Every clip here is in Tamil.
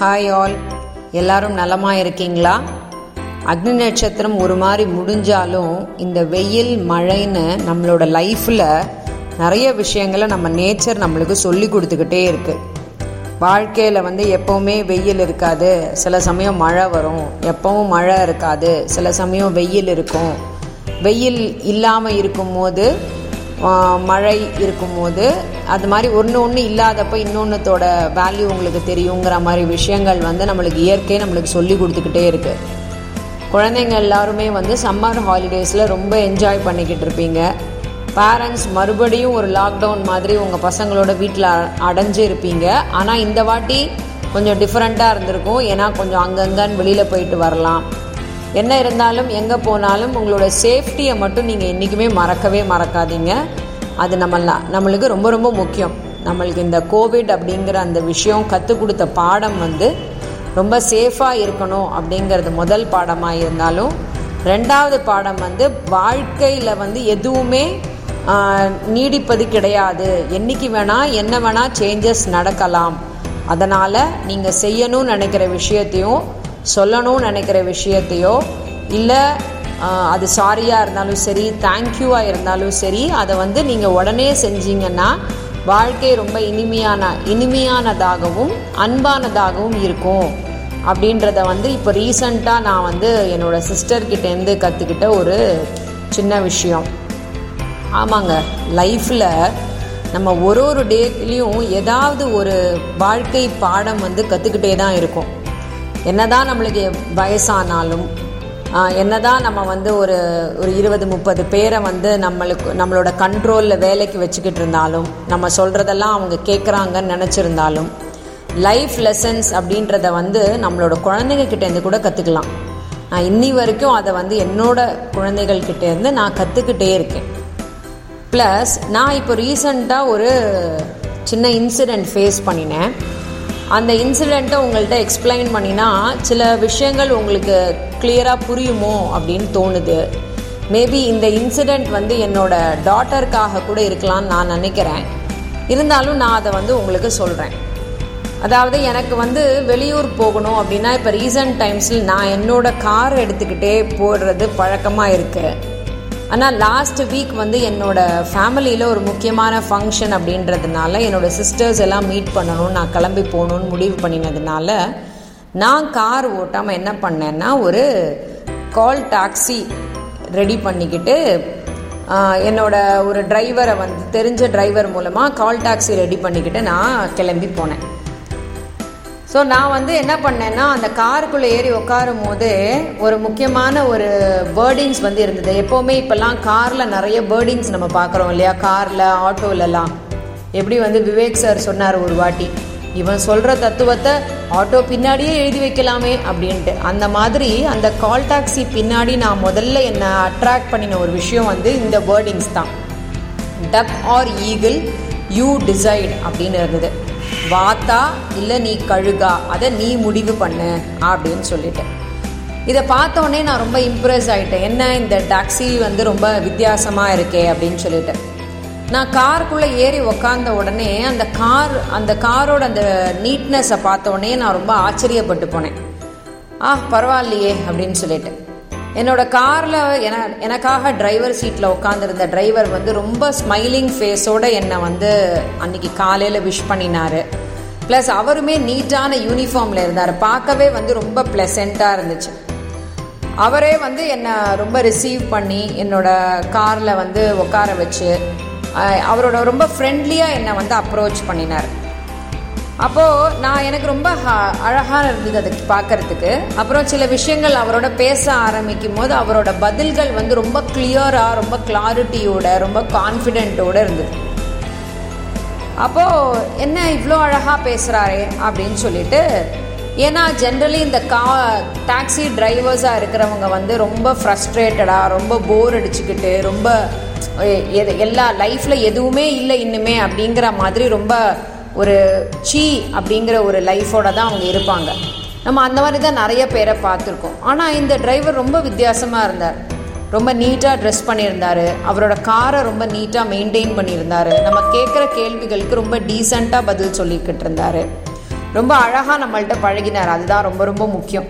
ஹாய் ஆல் எல்லாரும் நலமாக இருக்கீங்களா? அக்னி நட்சத்திரம் ஒரு மாதிரி முடிஞ்சாலும் இந்த வெயில் மழைன்னு நம்மளோட லைஃப்பில் நிறைய விஷயங்களை நம்ம நேச்சர் நம்மளுக்கு சொல்லி கொடுத்துக்கிட்டே இருக்குது வாழ்க்கையில் வந்து எப்போவுமே வெயில் இருக்காது. சில சமயம் மழை வரும். எப்பவும் மழை இருக்காது. சில சமயம் வெயில் இருக்கும். வெயில் இல்லாமல் இருக்கும்போது மழை இருக்கும்போது அது மாதிரி ஒன்று ஒன்று இல்லாதப்ப இன்னொன்றத்தோட வேல்யூ உங்களுக்கு தெரியுங்கிற மாதிரி விஷயங்கள் வந்து நம்மளுக்கு இயற்கை நம்மளுக்கு சொல்லி கொடுத்துக்கிட்டே இருக்குது குழந்தைங்க எல்லாருமே வந்து சம்மர் ஹாலிடேஸில் ரொம்ப என்ஜாய் பண்ணிக்கிட்டு இருப்பீங்க. பேரண்ட்ஸ் மறுபடியும் ஒரு லாக்டவுன் மாதிரி உங்கள் பசங்களோட வீட்டில் அடைஞ்சு இருப்பீங்க. ஆனால் இந்த வாட்டி கொஞ்சம் டிஃப்ரெண்ட்டாக இருந்திருக்கும். ஏன்னா கொஞ்சம் அங்கங்கன்னு வெளியில் போயிட்டு வரலாம். என்ன இருந்தாலும் எங்கே போனாலும் உங்களோட சேஃப்டியை மட்டும் நீங்கள் என்றைக்குமே மறக்கவே மறக்காதீங்க. அது நம்ம நம்மளுக்கு ரொம்ப ரொம்ப முக்கியம். நம்மளுக்கு இந்த கோவிட் அப்படிங்கிற அந்த விஷயம் கற்றுக் கொடுத்த பாடம் வந்து ரொம்ப சேஃபாக இருக்கணும் அப்படிங்கிறது முதல் பாடமாக இருந்தாலும் ரெண்டாவது பாடம் வந்து வாழ்க்கையில் வந்து எதுவுமே நீடிப்பது கிடையாது. என்னைக்கு வேணால் என்ன வேணால் சேஞ்சஸ் நடக்கலாம். அதனால் நீங்கள் செய்யணும்னு நினைக்கிற விஷயத்தையும் சொல்லணும்னு நினைக்கிற விஷயத்தையோ இல்லை அது சாரியாக இருந்தாலும் சரி தேங்க்யூவாக இருந்தாலும் சரி அதை வந்து நீங்கள் உடனே செஞ்சீங்கன்னா வாழ்க்கை ரொம்ப இனிமையான இனிமையானதாகவும் அன்பானதாகவும் இருக்கும். அப்படின்றத வந்து இப்போ ரீசண்டாக நான் வந்து என்னோட சிஸ்டர்கிட்டேருந்து கற்றுக்கிட்ட ஒரு சின்ன விஷயம். ஆமாங்க லைஃப்பில் நம்ம ஒரு ஒரு டேட்லேயும் ஏதாவது ஒரு வாழ்க்கை பாடம் வந்து கற்றுக்கிட்டே தான் இருக்கும். என்னதான் நம்மளுக்கு வயசானாலும் என்னதான் நம்ம வந்து ஒரு ஒரு இருபது முப்பது பேரை வந்து நம்மளுக்கு நம்மளோட கண்ட்ரோலில் வேலைக்கு வச்சுக்கிட்டு இருந்தாலும் நம்ம சொல்கிறதெல்லாம் அவங்க கேட்குறாங்கன்னு நினச்சிருந்தாலும் லைஃப் லெசன்ஸ் அப்படின்றத வந்து நம்மளோட குழந்தைங்க கிட்டேருந்து கூட கற்றுக்கலாம் நான் இன்னி வரைக்கும் அதை வந்து என்னோட குழந்தைகள் கிட்டேருந்து நான் கற்றுக்கிட்டே இருக்கேன். ப்ளஸ் நான் இப்போ ரீசண்டாக ஒரு சின்ன இன்சிடெண்ட் ஃபேஸ் பண்ணினேன். அந்த இன்சிடெண்ட்டை உங்கள்கிட்ட எக்ஸ்பிளைன் பண்ணினா சில விஷயங்கள் உங்களுக்கு கிளியராக புரியுமோ அப்படின்னு தோணுது. மேபி இந்த இன்சிடெண்ட் வந்து என்னோட டாட்டருக்காக கூட இருக்கலாம்னு நான் நினைக்கிறேன். இருந்தாலும் நான் அதை வந்து உங்களுக்கு சொல்கிறேன் அதாவது எனக்கு வந்து வெளியூர் போகணும் அப்படின்னா இப்போ ரீசன்ட் டைம்ஸில் நான் என்னோட கார் எடுத்துக்கிட்டே போடுறது பழக்கமாக இருக்குது ஆனால் லாஸ்ட் வீக் வந்து என்னோட ஃபேமிலியில் ஒரு முக்கியமான ஃபங்க்ஷன் அப்படின்றதுனால என்னோட சிஸ்டர்ஸ் எல்லாம் மீட் பண்ணணும் நான் கிளம்பி போகணும்னு முடிவு பண்ணினதுனால நான் கார் ஓட்டாமல் என்ன பண்ணேன்னா ஒரு கால் டாக்ஸி ரெடி பண்ணிக்கிட்டு என்னோட ஒரு டிரைவரை வந்து தெரிஞ்ச டிரைவர் மூலமாக கால் டாக்ஸி ரெடி பண்ணிக்கிட்டு நான் கிளம்பி போனேன். ஸோ நான் வந்து என்ன பண்ணேன்னா அந்த காருக்குள்ளே ஏறி உட்காரும் போது ஒரு முக்கியமான ஒரு பேர்டிங்ஸ் வந்து இருந்தது. எப்போவுமே இப்போல்லாம் காரில் நிறைய பேர்டிங்ஸ் நம்ம பார்க்குறோம் இல்லையா? காரில் ஆட்டோவிலலாம் எப்படி வந்து விவேக் சார் சொன்னார் ஒரு வாட்டி இவன் சொல்கிற தத்துவத்தை ஆட்டோ பின்னாடியே எழுதி வைக்கலாமே அப்படின்ட்டு. அந்த மாதிரி அந்த கால் டாக்ஸி பின்னாடி நான் முதல்ல என்னை அட்ராக்ட் பண்ணின ஒரு விஷயம் வந்து இந்த வேர்டிங்ஸ் தான். Duck or eagle you decide அப்படின்னு இருந்தது. வாத்தா இல்லை நீ கழுகா அதை நீ முடிவு பண்ணு அப்படின்னு சொல்லிட்டேன். இதை பார்த்தோன்னே நான் ரொம்ப இம்ப்ரெஸ் ஆகிட்டேன் என்ன இந்த டாக்ஸி வந்து ரொம்ப வித்தியாசமாக இருக்கே அப்படின்னு சொல்லிட்டு நான் காருக்குள்ளே ஏறி உக்காந்த உடனே அந்த கார் அந்த காரோட அந்த நீட்னஸை பார்த்த உடனே நான் ரொம்ப ஆச்சரியப்பட்டு போனேன். ஆ பரவாயில்லையே அப்படின்னு சொல்லிட்டு என்னோட காரில் என எனக்காக டிரைவர் சீட்டில் உட்காந்துருந்த டிரைவர் வந்து ரொம்ப ஸ்மைலிங் ஃபேஸோட என்னை வந்து அன்னைக்கு காலையில் விஷ் பண்ணினாரு. ப்ளஸ் அவருமே நீட்டான யூனிஃபார்மில் இருந்தார். பார்க்கவே வந்து ரொம்ப ப்ளசண்ட்டாக இருந்துச்சு. அவரே வந்து என்னை ரொம்ப ரிசீவ் பண்ணி என்னோட காரில் வந்து உட்கார வச்சு அவரோட ரொம்ப ஃப்ரெண்ட்லியாக என்னை வந்து அப்ரோச் பண்ணினார். அப்போது நான் எனக்கு ரொம்ப அழகாக இருந்தது அதுக்கு பார்க்கறதுக்கு அப்புறம் சில விஷயங்கள் அவரோட பேச ஆரம்பிக்கும் போது அவரோட பதில்கள் வந்து ரொம்ப கிளியராக ரொம்ப கிளாரிட்டியோட ரொம்ப கான்ஃபிடென்ட்டோட இருந்தது. அப்போது என்ன இவ்வளோ அழகாக பேசுகிறாரே அப்படின்னு சொல்லிட்டு ஏன்னா ஜென்ரலி இந்த கா டாக்ஸி டிரைவர்ஸாக இருக்கிறவங்க வந்து ரொம்ப ஃப்ரஸ்ட்ரேட்டடாக ரொம்ப போர் அடிச்சுக்கிட்டு ரொம்ப எது- எல்லா லைஃப்பில் எதுவுமே இல்லை இன்னுமே அப்படிங்கிற மாதிரி ரொம்ப ஒரு சீ அப்படிங்கிற ஒரு லைஃபோட தான் அவங்க இருப்பாங்க. நம்ம அந்த மாதிரி தான் நிறைய பேரை பார்த்துருக்கோம். ஆனால் இந்த டிரைவர் ரொம்ப வித்தியாசமாக இருந்தார். ரொம்ப நீட்டாக ட்ரெஸ் பண்ணியிருந்தாரு. அவரோட காரை ரொம்ப நீட்டாக மெயின்டைன் பண்ணியிருந்தாரு. நம்ம கேட்குற கேள்விகளுக்கு ரொம்ப டீசெண்டாக பதில் சொல்லிக்கிட்டு இருந்தார் ரொம்ப அழகாக நம்மள்கிட்ட பழகினார். அதுதான் ரொம்ப ரொம்ப முக்கியம்.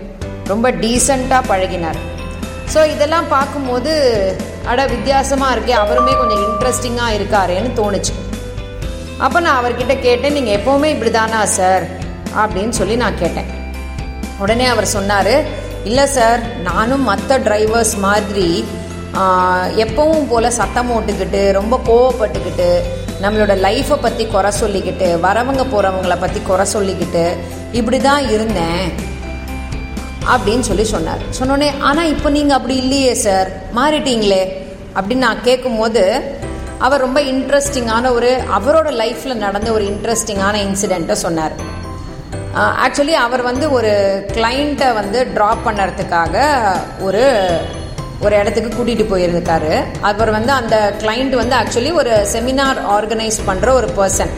ரொம்ப டீசெண்டாக பழகினார். ஸோ இதெல்லாம் பார்க்கும்போது அட வித்தியாசமாக இருக்கே அவருமே கொஞ்சம் இன்ட்ரெஸ்டிங்காக இருக்காருன்னு தோணுச்சு. அப்போ நான் அவர்கிட்ட கேட்டேன் நீங்கள் எப்போவுமே இப்படி தானா சார் அப்படின்னு சொல்லி நான் கேட்டேன். உடனே அவர் சொன்னார் இல்லை சார் நானும் மற்ற டிரைவர்ஸ் மாதிரி எப்பவும் போல் சத்தம் ஓட்டுக்கிட்டு ரொம்ப கோவப்பட்டுக்கிட்டு நம்மளோட லைஃப்பை பற்றி குறை சொல்லிக்கிட்டு வரவங்க போகிறவங்கள பற்றி குறை சொல்லிக்கிட்டு இப்படி தான் இருந்தேன். அப்படின்னு சொல்லி சொன்னார். சொன்னோடனே ஆனால் இப்போ நீங்கள் அப்படி இல்லையே சார் மாறிட்டீங்களே. அப்படின்னு நான் கேட்கும்போது அவர் ரொம்ப இன்ட்ரெஸ்டிங்கான ஒரு அவரோட லைஃப்பில் நடந்த ஒரு இன்ட்ரெஸ்டிங்கான இன்சிடெண்ட்டை சொன்னார். ஆக்சுவலி அவர் வந்து ஒரு கிளைண்ட்டை வந்து ட்ராப் பண்ணுறதுக்காக ஒரு ஒரு இடத்துக்கு கூட்டிகிட்டு போயிருக்காரு. அவர் வந்து அந்த கிளைண்ட் வந்து ஆக்சுவலி ஒரு செமினார் ஆர்கனைஸ் பண்ணுற ஒரு பர்சன்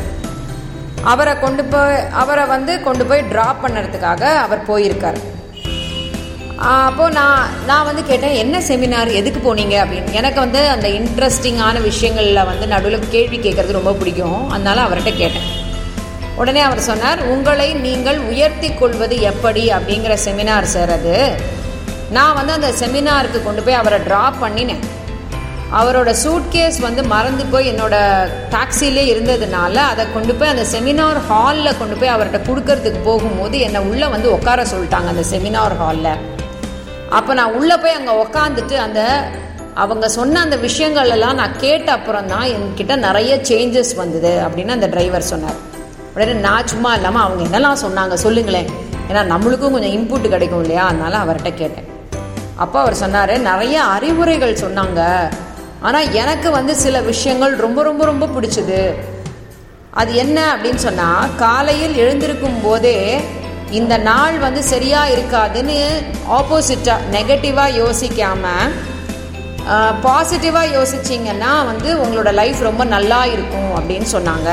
அவரை கொண்டு போய் அவரை வந்து கொண்டு போய் ட்ராப் பண்ணுறதுக்காக அவர் போயிருக்கார். அப்போது நான் நான் வந்து கேட்டேன் என்ன செமினார் எதுக்கு போனீங்க? அப்படின்னு. எனக்கு வந்து அந்த இன்ட்ரெஸ்டிங்கான விஷயங்களில் வந்து நடுவில் கேள்வி கேட்குறது ரொம்ப பிடிக்கும். அதனால் அவர்கிட்ட கேட்டேன். உடனே அவர் சொன்னார் உங்களை நீங்கள் உயர்த்தி கொள்வது எப்படி? அப்படிங்கிற செமினார் சார் அது. நான் வந்து அந்த செமினாருக்கு கொண்டு போய் அவரை ட்ராப் பண்ணினேன். அவரோட சூட்கேஸ் வந்து மறந்து போய் என்னோட டாக்ஸிலே இருந்ததுனால அதை கொண்டு போய் அந்த செமினார் ஹாலில் கொண்டு போய் அவர்கிட்ட கொடுக்கறதுக்கு போகும்போது என்னை உள்ளே வந்து உட்கார சொல்லிட்டாங்க அந்த செமினார் ஹாலில் அப்போ நான் உள்ளே போய் அங்கே உக்காந்துட்டு அந்த அவங்க சொன்ன அந்த விஷயங்கள் எல்லாம் நான் கேட்ட அப்புறம் தான் என்கிட்ட நிறைய சேஞ்சஸ் வந்தது அப்படின்னு அந்த டிரைவர் சொன்னார். உடனே நான் சும்மா இல்லாமல் அவங்க என்னெல்லாம் சொன்னாங்க சொல்லுங்களேன். ஏன்னா நம்மளுக்கும் கொஞ்சம் இன்புட் கிடைக்கும் இல்லையா? அதனால அவர்கிட்ட கேட்டேன். அப்போ அவர் சொன்னார் நிறைய அறிவுரைகள் சொன்னாங்க. ஆனால் எனக்கு வந்து சில விஷயங்கள் ரொம்ப ரொம்ப ரொம்ப பிடிச்சது. அது என்ன அப்படின்னு சொன்னால் காலையில் எழுந்திருக்கும் போதே இந்த நாள் வந்து சரியா இருக்காதுன்னு ஆப்போசிட்டாக நெகட்டிவாக யோசிக்காமல் பாசிட்டிவாக யோசிச்சிங்கன்னா வந்து உங்களோட லைஃப் ரொம்ப நல்லா இருக்கும் அப்படின்னு சொன்னாங்க.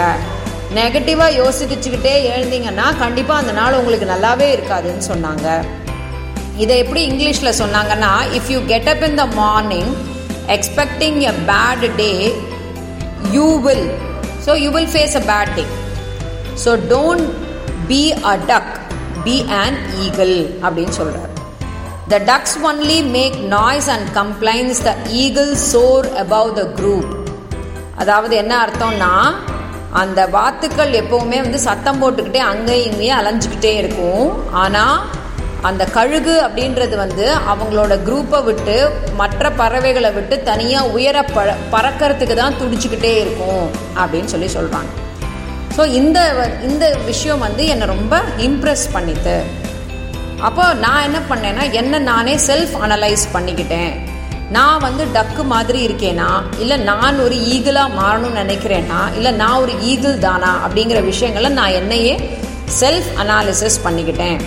நெகட்டிவாக யோசிச்சுக்கிட்டே எழுந்தீங்கன்னா கண்டிப்பாக அந்த நாள் உங்களுக்கு நல்லாவே இருக்காதுன்னு சொன்னாங்க. இதை எப்படி இங்கிலீஷில் சொன்னாங்கன்னா if you get up in the morning expecting a bad day you will so you will face a bad day so don't be a duck be and eagle அப்படின்னு சொல்கிறார் the ducks only make noise and complains the eagle soar above the group அதாவது என்ன அர்த்தம்னா அந்த வாத்துக்கள் எப்பவுமே வந்து சத்தம் போட்டுக்கிட்டே அங்கேயும் இங்கேயும் அலைஞ்சிக்கிட்டே இருக்கும். ஆனால் அந்த கழுகு அப்படின்றது வந்து அவங்களோட குரூப்பை விட்டு மற்ற பறவைகளை விட்டு தனியாக உயர ப பறக்கிறதுக்கு தான் துடிச்சுக்கிட்டே இருக்கும் அப்படின்னு சொல்லி சொல்கிறாங்க ஸோ இந்த இந்த விஷயம் வந்து என்னை ரொம்ப இம்ப்ரெஸ் பண்ணித்து அப்போ நான் என்ன பண்ணேன்னா என்ன நானே செல்ஃப் அனலைஸ் பண்ணிக்கிட்டேன். நான் வந்து டக்கு மாதிரி இருக்கேனா? இல்லை நான் ஒரு ஈகிளாக மாறணும்னு நினைக்கிறேனா? இல்லை நான் ஒரு ஈகிள் தானா? அப்படிங்கிற விஷயங்களை நான் என்னையே செல்ஃப் அனாலிசிஸ் பண்ணிக்கிட்டேன்.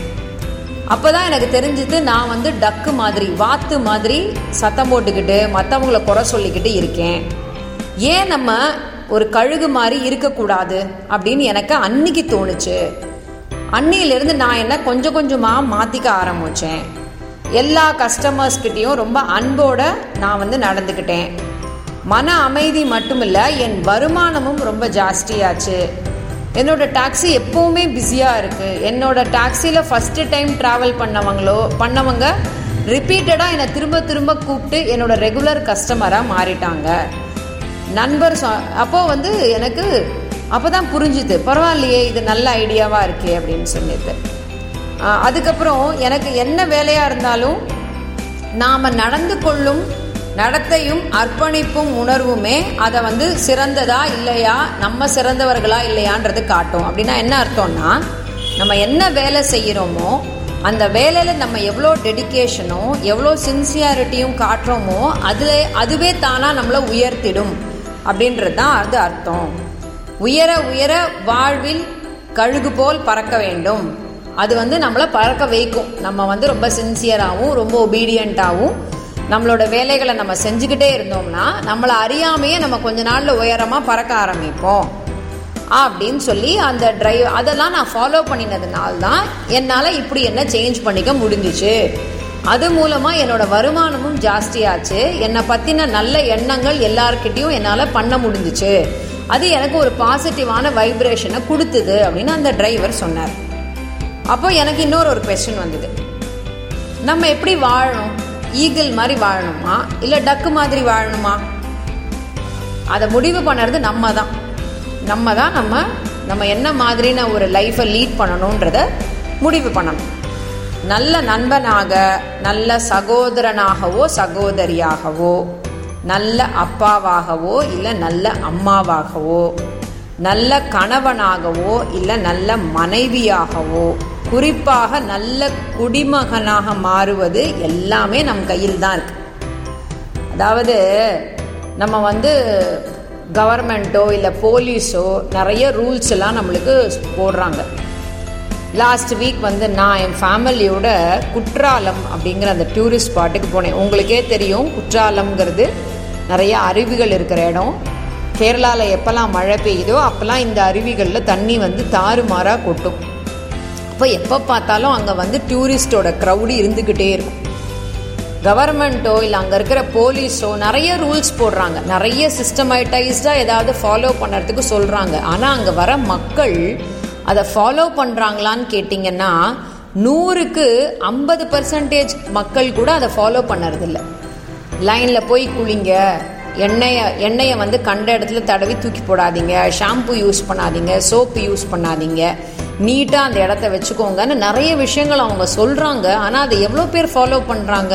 அப்போ தான் எனக்கு தெரிஞ்சது நான் வந்து டக்கு மாதிரி வாத்து மாதிரி சத்தம் போட்டுக்கிட்டு மற்றவங்கள குறை சொல்லிக்கிட்டு இருக்கேன். ஏன் நம்ம ஒரு கழுகு மாதிரி இருக்கக்கூடாது அப்படின்னு எனக்கு அன்னைக்கு தோணுச்சு. அன்னியிலிருந்து நான் என்ன கொஞ்சம் கொஞ்சமாக மாற்றிக்க ஆரம்பித்தேன் எல்லா கஸ்டமர்ஸ்கிட்டேயும் ரொம்ப அன்போட நான் வந்து நடந்துக்கிட்டேன். மன அமைதி மட்டும் இல்லை என் வருமானமும் ரொம்ப ஜாஸ்தியாச்சு. என்னோட டாக்ஸி எப்பவுமே பிஸியாக இருக்குது என்னோட டாக்ஸியில் ஃபஸ்ட்டு டைம் ட்ராவல் பண்ணவங்களோ பண்ணவங்க ரிப்பீட்டடாக என்னை திரும்ப திரும்ப கூப்பிட்டு என்னோட ரெகுலர் கஸ்டமராக மாறிட்டாங்க. நண்பர் சொ அப்போ வந்து எனக்கு அப்போ தான் புரிஞ்சுது பரவாயில்லையே இது நல்ல ஐடியாவாக இருக்கே அப்படின்னு சொல்லிட்டு. அதுக்கப்புறம் எனக்கு என்ன வேலையாக இருந்தாலும் நாம் நடந்து கொள்ளும் நடத்தையும் அர்ப்பணிப்பும் உணர்வுமே அதை வந்து சிறந்ததா இல்லையா நம்ம சிறந்தவர்களா இல்லையான்றது காட்டும். அப்படின்னா என்ன அர்த்தம்னா நம்ம என்ன வேலை செய்கிறோமோ அந்த வேலையில் நம்ம எவ்வளோ டெடிக்கேஷனும் எவ்வளோ சின்சியாரிட்டியும் காட்டுறோமோ அதில் அதுவே தானாக நம்மளை உயர்த்திடும். அப்படின்றது தான் அது அர்த்தம். உயர உயர வாழ்வில் கழுகு போல் பறக்க வேண்டும். அது வந்து நம்மளை பறக்க வைக்கும். நம்ம வந்து ரொம்ப சின்சியராகவும் ரொம்ப ஒபீடியண்ட்டாகவும் நம்மளோட வேலைகளை நம்ம செஞ்சுக்கிட்டே இருந்தோம்னா நம்மளை அறியாமையே நம்ம கொஞ்ச நாளில் உயரமாக பறக்க ஆரம்பிப்போம். அப்படின்னு சொல்லி அந்த டிரைவ் அதெல்லாம் நான் ஃபாலோ பண்ணினதுனால தான் என்னால் இப்படி என்ன சேஞ்ச் பண்ணிக்க முடிஞ்சிச்சு. அது மூலமாக என்னோட வருமானமும் ஜாஸ்தியாச்சு. என்னை பற்றின நல்ல எண்ணங்கள் எல்லார்கிட்டயும் என்னால் பண்ண முடிஞ்சிச்சு. அது எனக்கு ஒரு பாசிட்டிவான வைப்ரேஷனை கொடுத்தது அப்படின்னு அந்த டிரைவர் சொன்னார். அப்போ எனக்கு இன்னொரு ஒரு கொஸ்டின் வந்தது. நம்ம எப்படி வாழணும்? ஈகிள் மாதிரி வாழணுமா? இல்லை டக்கு மாதிரி வாழணுமா? அதை முடிவு பண்ணுறது நம்ம தான் நம்ம தான் நம்ம நம்ம என்ன மாதிரின ஒரு லைஃப்பை லீட் பண்ணணுன்றத முடிவு பண்ணணும். நல்ல நண்பனாக நல்ல சகோதரனாகவோ சகோதரியாகவோ நல்ல அப்பாவாகவோ இல்லை நல்ல அம்மாவாகவோ நல்ல கணவனாகவோ இல்லை நல்ல மனைவியாகவோ குறிப்பாக நல்ல குடிமகனாக மாறுவது எல்லாமே நம் கையில் தான் இருக்கு. அதாவது நம்ம வந்து கவர்மெண்ட்டோ இல்லை போலீஸோ நிறைய ரூல்ஸ் எல்லாம் நம்மளுக்கு போடுறாங்க. லாஸ்ட் வீக் வந்து நான் என் ஃபேமிலியோட குற்றாலம் அப்படிங்கிற அந்த டூரிஸ்ட் ஸ்பாட்டுக்கு போனேன். உங்களுக்கே தெரியும் குற்றாலம்ங்கிறது நிறைய அருவிகள் இருக்கிற இடம். கேரளாவில் எப்போல்லாம் மழை பெய்யுதோ அப்போல்லாம் இந்த அருவிகளில் தண்ணி வந்து தாறுமாறாக கொட்டும். அப்போ எப்போ பார்த்தாலும் அங்கே வந்து டூரிஸ்டோட க்ரௌடு இருந்துக்கிட்டே இருக்கும். கவர்மெண்ட்டோ இல்லை அங்கே இருக்கிற போலீஸோ நிறைய ரூல்ஸ் போடுறாங்க. நிறைய சிஸ்டமைட்டைஸ்டாக ஏதாவது ஃபாலோ பண்ணுறதுக்கு சொல்கிறாங்க ஆனால் அங்கே வர மக்கள் அதை ஃபாலோ பண்ணுறாங்களான்னு கேட்டிங்கன்னா நூறுக்கு ஐம்பது பர்சன்டேஜ் மக்கள் கூட அதை ஃபாலோ பண்ணுறதில்ல. லைனில் போய் குளிங்க எண்ணெயை எண்ணெயை வந்து கண்ட இடத்துல தடவி தூக்கி போடாதீங்க ஷாம்பு யூஸ் பண்ணாதீங்க சோப்பு யூஸ் பண்ணாதீங்க நீட்டாக அந்த இடத்த வச்சுக்கோங்கன்னு நிறைய விஷயங்கள் அவங்க சொல்கிறாங்க ஆனால் அதை எவ்வளோ பேர் ஃபாலோ பண்ணுறாங்க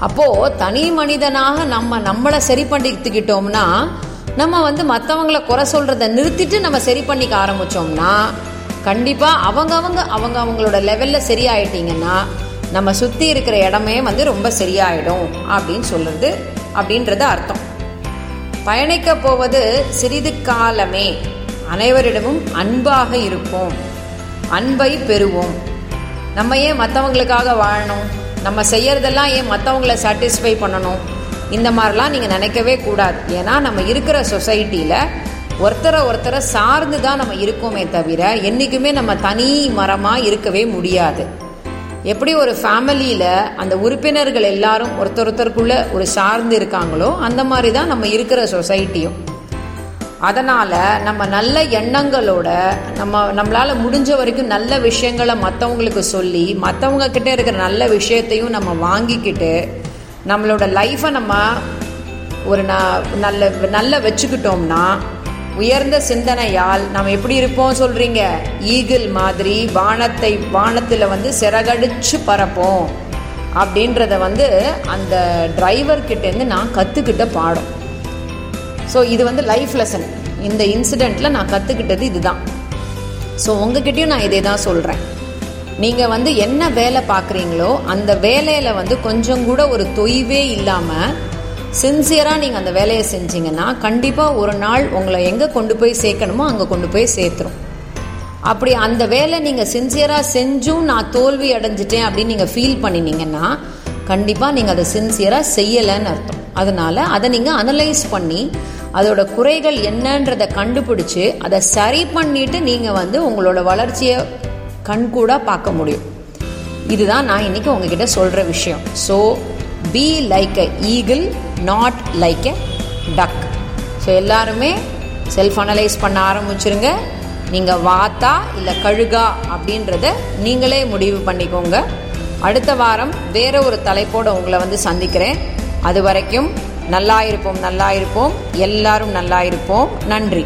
அப்போது தனி மனிதனாக நம்ம நம்மளை சரி பண்ணிக்கிட்டோம்னா நம்ம வந்து மற்றவங்கள குறை சொல்கிறத நிறுத்திட்டு நம்ம சரி பண்ணிக்க ஆரம்பித்தோம்னா கண்டிப்பாக அவங்க அவங்க அவங்க அவங்களோட லெவலில் சரியாயிட்டீங்கன்னா நம்ம சுற்றி இருக்கிற இடமே வந்து ரொம்ப சரியாயிடும் அப்படின்னு சொல்கிறது அப்படின்றது அர்த்தம். பயணிக்க போவது சிறிது காலமே அனைவரிடமும் அன்பாக இருப்போம் அன்பை பெறுவோம். நம்ம ஏன் மற்றவங்களுக்காக வாழணும்? நம்ம செய்யறதெல்லாம் ஏன் மற்றவங்கள சாட்டிஸ்ஃபை பண்ணணும்? இந்த மாதிரிலாம் நீங்கள் நினைக்கவே கூடாது. ஏன்னா நம்ம இருக்கிற சொசைட்டியில் ஒருத்தரை ஒருத்தரை சார்ந்து தான் நம்ம இருக்கோமே தவிர என்றைக்குமே நம்ம தனி மரமாக இருக்கவே முடியாது. எப்படி ஒரு ஃபேமிலியில் அந்த உறுப்பினர்கள் எல்லாரும் ஒருத்தருத்தருக்குள்ள ஒரு சார்ந்து இருக்காங்களோ அந்த மாதிரி தான் நம்ம இருக்கிற சொசைட்டியும். அதனால் நம்ம நல்ல எண்ணங்களோட நம்ம நம்மளால் முடிஞ்ச வரைக்கும் நல்ல விஷயங்களை மற்றவங்களுக்கு சொல்லி மற்றவங்க கிட்டே இருக்கிற நல்ல விஷயத்தையும் நம்ம வாங்கிக்கிட்டு நம்மளோட லைஃப்பை நம்ம ஒரு ந நல்ல நல்ல வச்சுக்கிட்டோம்னா உயர்ந்த சிந்தனையால் நம்ம எப்படி இருப்போம் சொல்கிறீங்க ஈகிள் மாதிரி வானத்தை வானத்தில் வந்து சிறகடிச்சு பறப்போம். அப்படின்றத வந்து அந்த டிரைவர்கிட்டேருந்து நான் கற்றுக்கிட்ட பாடம். ஸோ இது வந்து லைஃப் லெசன் இந்த இன்சிடெண்ட்டில் நான் கற்றுக்கிட்டது இதுதான். ஸோ உங்ககிட்டயும் நான் இதே தான் சொல்கிறேன் நீங்கள் வந்து என்ன வேலை பார்க்குறீங்களோ அந்த வேலையில் வந்து கொஞ்சம் கூட ஒரு தொய்வே இல்லாமல் சின்சியராக நீங்கள் அந்த வேலையை செஞ்சீங்கன்னா கண்டிப்பாக ஒரு நாள் உங்களை எங்கே கொண்டு போய் சேர்க்கணுமோ அங்கே கொண்டு போய் சேர்த்துரும். அப்படி அந்த வேலை நீங்கள் சின்சியராக செஞ்சும் நான் தோல்வி அடைஞ்சிட்டேன் அப்படின்னு நீங்கள் ஃபீல் பண்ணினீங்கன்னா கண்டிப்பாக நீங்கள் அதை சின்சியராக செய்யலைன்னு அர்த்தம். அதனால் அதை நீங்கள் அனலைஸ் பண்ணி அதோட குறைகள் என்னன்றதை கண்டுபிடிச்சு அதை சரி பண்ணிட்டு நீங்கள் வந்து உங்களோட வளர்ச்சியை கண்கூடாக பார்க்க முடியும். இதுதான் நான் இன்னைக்கு உங்ககிட்ட சொல்கிற விஷயம். So be like a eagle not like a duck so எல்லாருமே செல்ஃப் அனலைஸ் பண்ண ஆரம்பிச்சிருங்க. நீங்கள் வாத்தா இல்லை கழுகா அப்படின்றத நீங்களே முடிவு பண்ணிக்கோங்க. அடுத்த வாரம் வேற ஒரு தலைப்போடு உங்களை வந்து சந்திக்கிறேன். அது வரைக்கும் நல்லா இருப்போம் நல்லா இருப்போம் எல்லாரும் நல்லா இருப்போம் நன்றி.